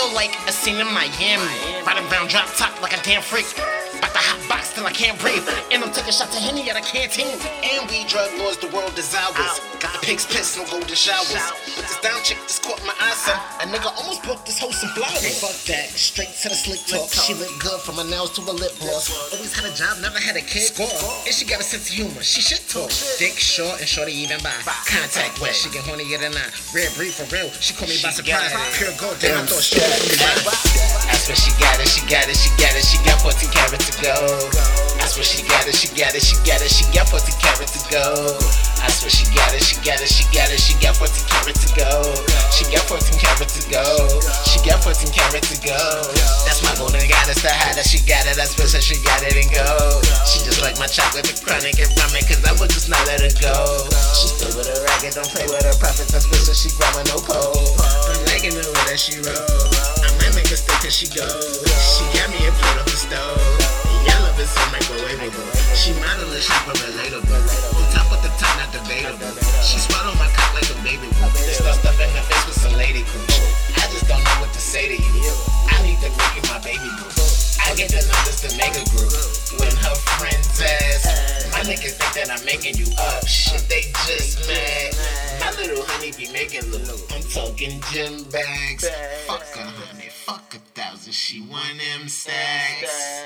feel like a scene in Miami. Riding around drop top like a damn freak. About to hot box till I can't breathe. And I'm taking shots of Henny at a canteen. And we drug lords, the world is ours. Got the pigs pissed, no golden showers. With this down chick, just caught my eye, son. A nigga almost broke this whole. Fuck that, straight to the slick talk. She look good from her nails to her lip gloss. Always had a job, never had a kid. Score. And she got a sense of humor. She shit talk. Dick short and shorty even by. Contact wet, she get hornier than I. Rare breed for real. She caught me by surprise. Pure gold, damn, I thought she was from me. That's what she got it, she got it, she got it, she got 14 carats to go. That's what she got it, she got it, she got it, she got 14 carats to go. That's what she got it, she got it, she got it, she got 14 carats to go. She got 14 carats to go. She got 14 carats to go. That's my golden goddess, the that she got it, that's what she got it and go. She just like my chocolate, the chronic and ramen, cause I would just not let her go. She stay with her ragged, don't play with her profits, that's what she grabbing no pole. I'm liking the way that she roll. I might make a stay till she go. She got me a plate off the stove. Yellow is so microwavable. She model but relatable. On top of the top, not debatable. To make my baby boo. I get the numbers to make a group. When her friends ask, my niggas think that I'm making you up. Shit, they just mad. My little honey be making look. I'm talking gym bags. Fuck a hundred, fuck a thousand. She want them stacks.